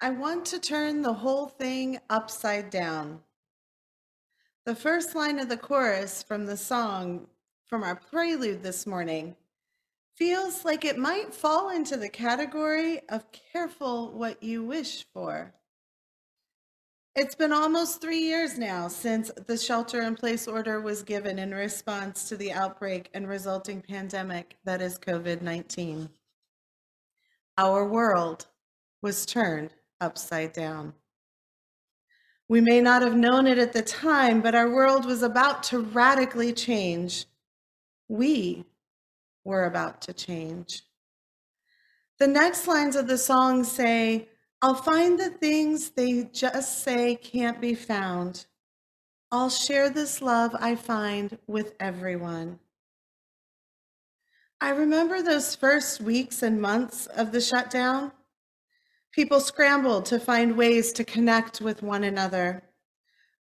I want to turn the whole thing upside down. The first line of the chorus from the song from our prelude this morning feels like it might fall into the category of careful what you wish for. It's been almost three years now since the shelter in place order was given in response to the outbreak and resulting pandemic that is COVID 19. Our world was turned upside down. We may not have known it at the time, but our world was about to radically change. We were about to change. The next lines of the song say, I'll find the things they just say can't be found. I'll share this love I find with everyone. I remember those first weeks and months of the shutdown. People scrambled to find ways to connect with one another.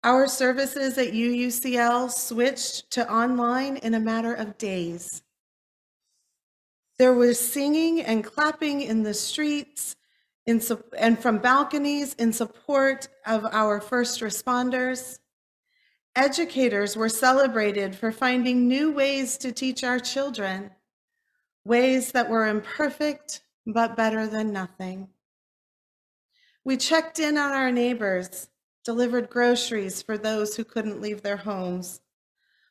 Our services at UUCL switched to online in a matter of days. There was singing and clapping in the streets in, and from balconies in support of our first responders. Educators were celebrated for finding new ways to teach our children, ways that were imperfect but better than nothing. We checked in on our neighbors, delivered groceries for those who couldn't leave their homes.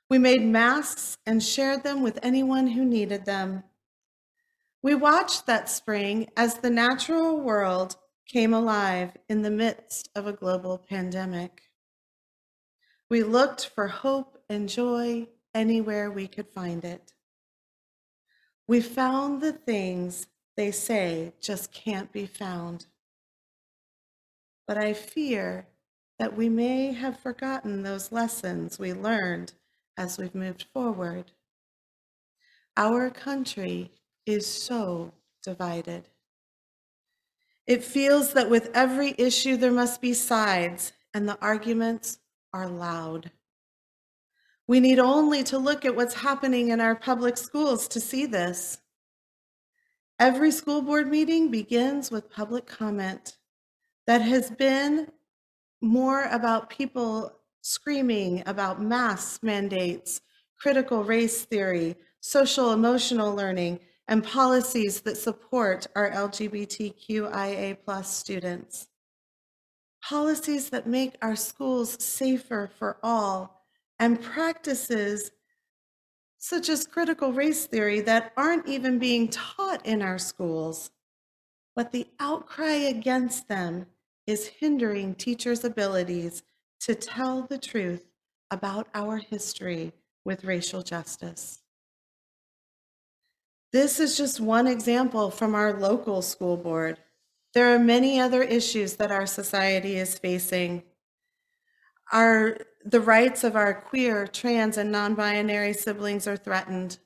We made masks and shared them with anyone who needed them. We watched that spring as the natural world came alive in the midst of a global pandemic. We looked for hope and joy anywhere we could find it. We found the things they say just can't be found but I fear that we may have forgotten those lessons we learned as we've moved forward. Our country is so divided. It feels that with every issue there must be sides, and the arguments are loud. We need only to look at what's happening in our public schools to see this. Every school board meeting begins with public comment that has been more about people screaming about mask mandates, critical race theory, social emotional learning, and policies that support our LGBTQIA plus students. Policies that make our schools safer for all and practices such as critical race theory that aren't even being taught in our schools. But the outcry against them is hindering teachers' abilities to tell the truth about our history with racial justice. This is just one example from our local school board. There are many other issues that our society is facing. Our, the rights of our queer, trans, and non binary siblings are threatened.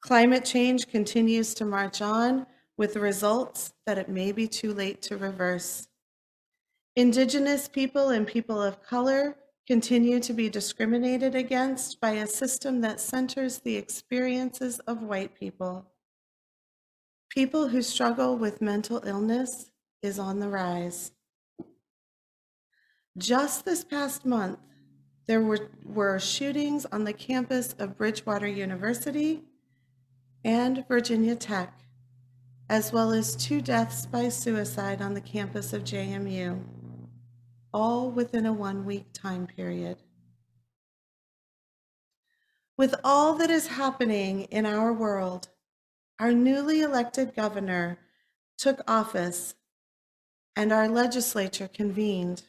Climate change continues to march on with the results that it may be too late to reverse. Indigenous people and people of color continue to be discriminated against by a system that centers the experiences of white people. People who struggle with mental illness is on the rise. Just this past month, there were, were shootings on the campus of Bridgewater University and Virginia Tech, as well as two deaths by suicide on the campus of JMU all within a one week time period. With all that is happening in our world, our newly elected governor took office and our legislature convened.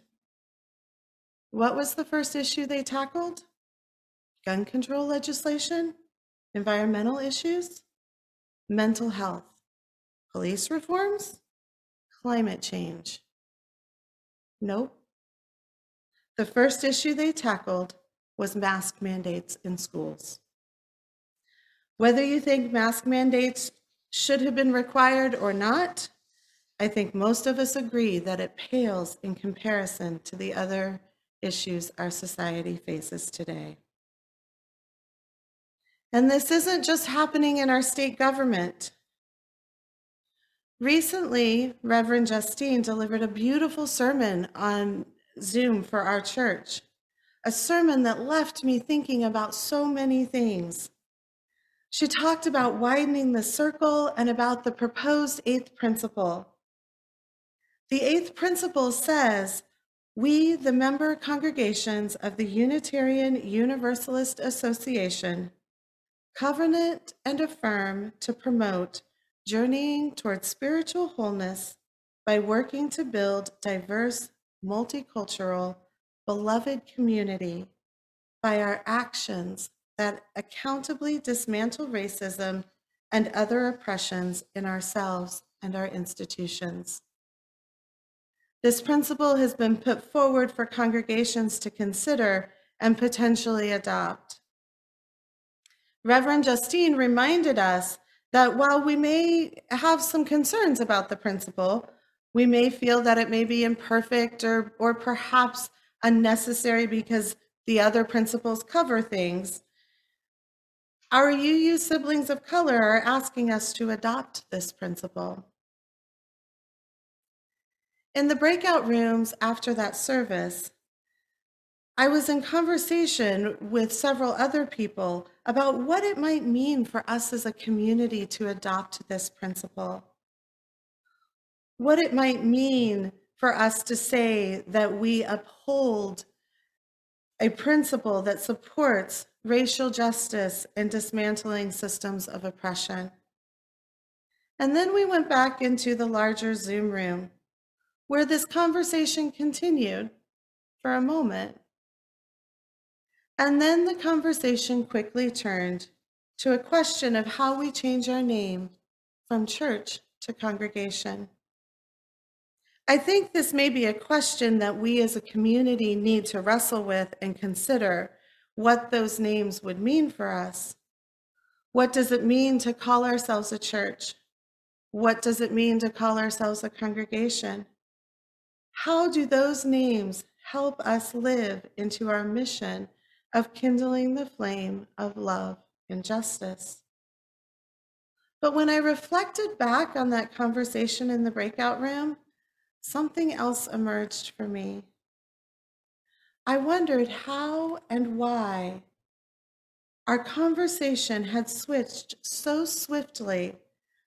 What was the first issue they tackled? Gun control legislation, environmental issues, mental health, police reforms, climate change. Nope. The first issue they tackled was mask mandates in schools. Whether you think mask mandates should have been required or not, I think most of us agree that it pales in comparison to the other issues our society faces today. And this isn't just happening in our state government. Recently, Reverend Justine delivered a beautiful sermon on Zoom for our church, a sermon that left me thinking about so many things. She talked about widening the circle and about the proposed eighth principle. The eighth principle says, We, the member congregations of the Unitarian Universalist Association, covenant and affirm to promote journeying towards spiritual wholeness by working to build diverse, multicultural, beloved community by our actions that accountably dismantle racism and other oppressions in ourselves and our institutions. This principle has been put forward for congregations to consider and potentially adopt. Reverend Justine reminded us that while we may have some concerns about the principle, we may feel that it may be imperfect or, or perhaps unnecessary because the other principles cover things. Our UU siblings of color are asking us to adopt this principle. In the breakout rooms after that service, I was in conversation with several other people about what it might mean for us as a community to adopt this principle. What it might mean for us to say that we uphold a principle that supports racial justice and dismantling systems of oppression. And then we went back into the larger Zoom room where this conversation continued for a moment. And then the conversation quickly turned to a question of how we change our name from church to congregation. I think this may be a question that we as a community need to wrestle with and consider what those names would mean for us. What does it mean to call ourselves a church? What does it mean to call ourselves a congregation? How do those names help us live into our mission of kindling the flame of love and justice? But when I reflected back on that conversation in the breakout room, something else emerged for me. I wondered how and why our conversation had switched so swiftly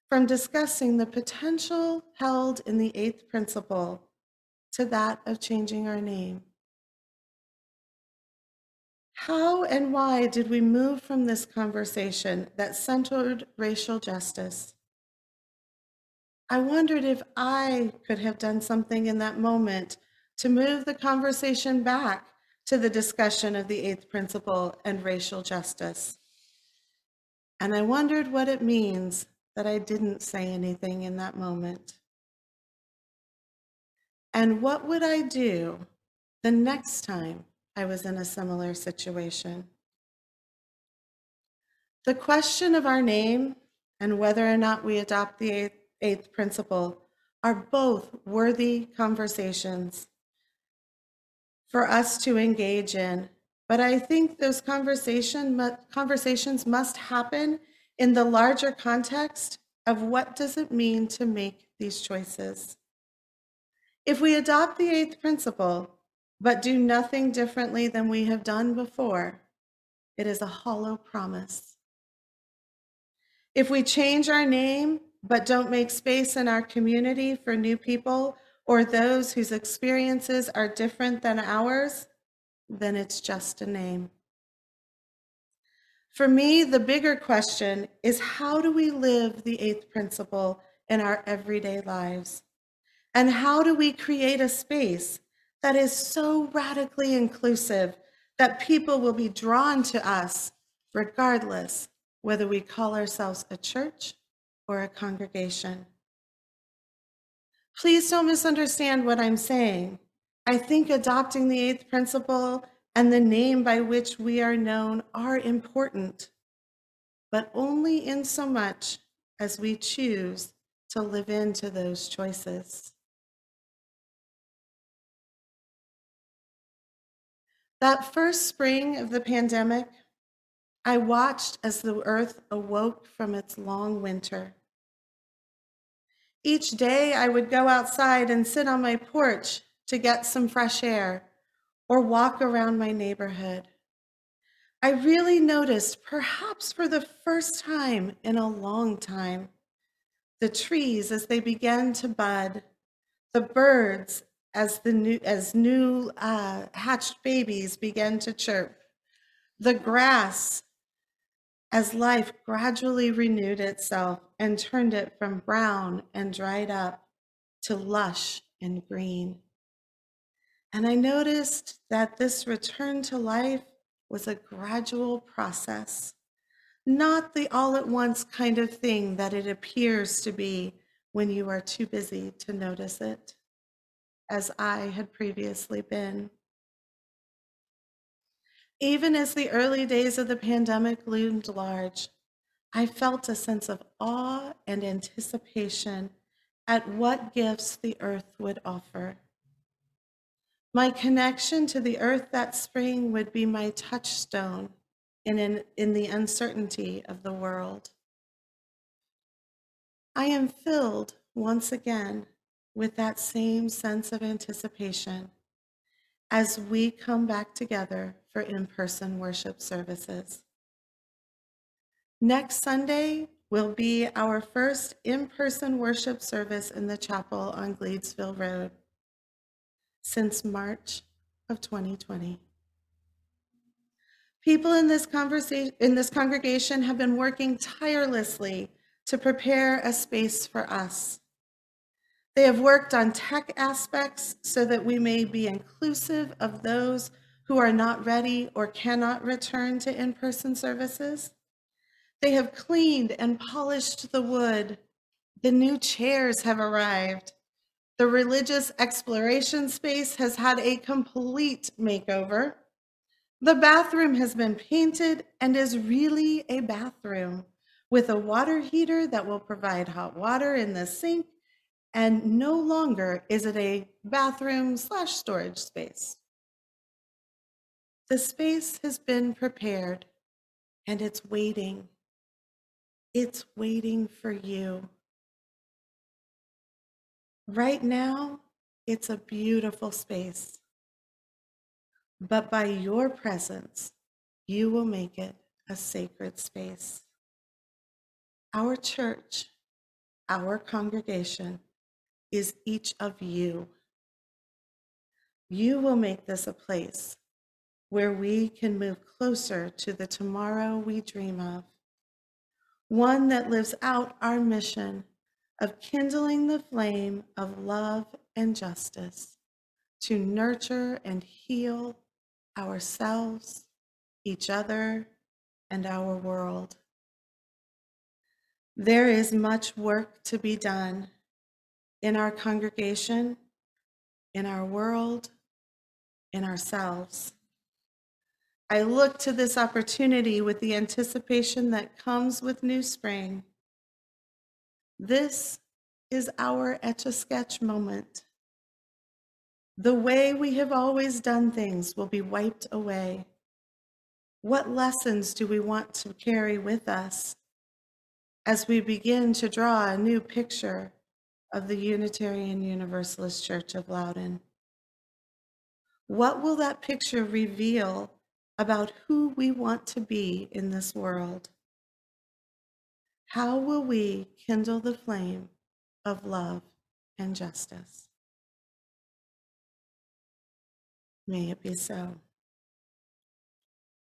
from discussing the potential held in the eighth principle to that of changing our name. How and why did we move from this conversation that centered racial justice I wondered if I could have done something in that moment to move the conversation back to the discussion of the eighth principle and racial justice. And I wondered what it means that I didn't say anything in that moment. And what would I do the next time I was in a similar situation? The question of our name and whether or not we adopt the eighth eighth principle are both worthy conversations for us to engage in. But I think those conversation, conversations must happen in the larger context of what does it mean to make these choices. If we adopt the eighth principle, but do nothing differently than we have done before, it is a hollow promise. If we change our name but don't make space in our community for new people or those whose experiences are different than ours, then it's just a name. For me, the bigger question is how do we live the eighth principle in our everyday lives? And how do we create a space that is so radically inclusive that people will be drawn to us regardless whether we call ourselves a church or a congregation. Please don't misunderstand what I'm saying. I think adopting the eighth principle and the name by which we are known are important, but only in so much as we choose to live into those choices. That first spring of the pandemic, I watched as the earth awoke from its long winter. Each day I would go outside and sit on my porch to get some fresh air or walk around my neighborhood. I really noticed, perhaps for the first time in a long time, the trees as they began to bud, the birds as the new as new uh, hatched babies began to chirp, the grass as life gradually renewed itself and turned it from brown and dried up to lush and green. And I noticed that this return to life was a gradual process, not the all at once kind of thing that it appears to be when you are too busy to notice it, as I had previously been. Even as the early days of the pandemic loomed large, I felt a sense of awe and anticipation at what gifts the earth would offer. My connection to the earth that spring would be my touchstone in, in, in the uncertainty of the world. I am filled once again with that same sense of anticipation as we come back together for in person worship services. Next Sunday will be our first in person worship service in the chapel on Gleedsville Road since March of 2020. People in this conversation in this congregation have been working tirelessly to prepare a space for us they have worked on tech aspects so that we may be inclusive of those who are not ready or cannot return to in person services. They have cleaned and polished the wood. The new chairs have arrived. The religious exploration space has had a complete makeover. The bathroom has been painted and is really a bathroom with a water heater that will provide hot water in the sink and no longer is it a bathroom slash storage space. The space has been prepared and it's waiting. It's waiting for you. Right now, it's a beautiful space. But by your presence, you will make it a sacred space. Our church, our congregation, is each of you. You will make this a place where we can move closer to the tomorrow we dream of, one that lives out our mission of kindling the flame of love and justice to nurture and heal ourselves, each other, and our world. There is much work to be done in our congregation, in our world, in ourselves. I look to this opportunity with the anticipation that comes with new spring. This is our etch a sketch moment. The way we have always done things will be wiped away. What lessons do we want to carry with us as we begin to draw a new picture of the Unitarian Universalist Church of Loudoun. What will that picture reveal about who we want to be in this world? How will we kindle the flame of love and justice? May it be so.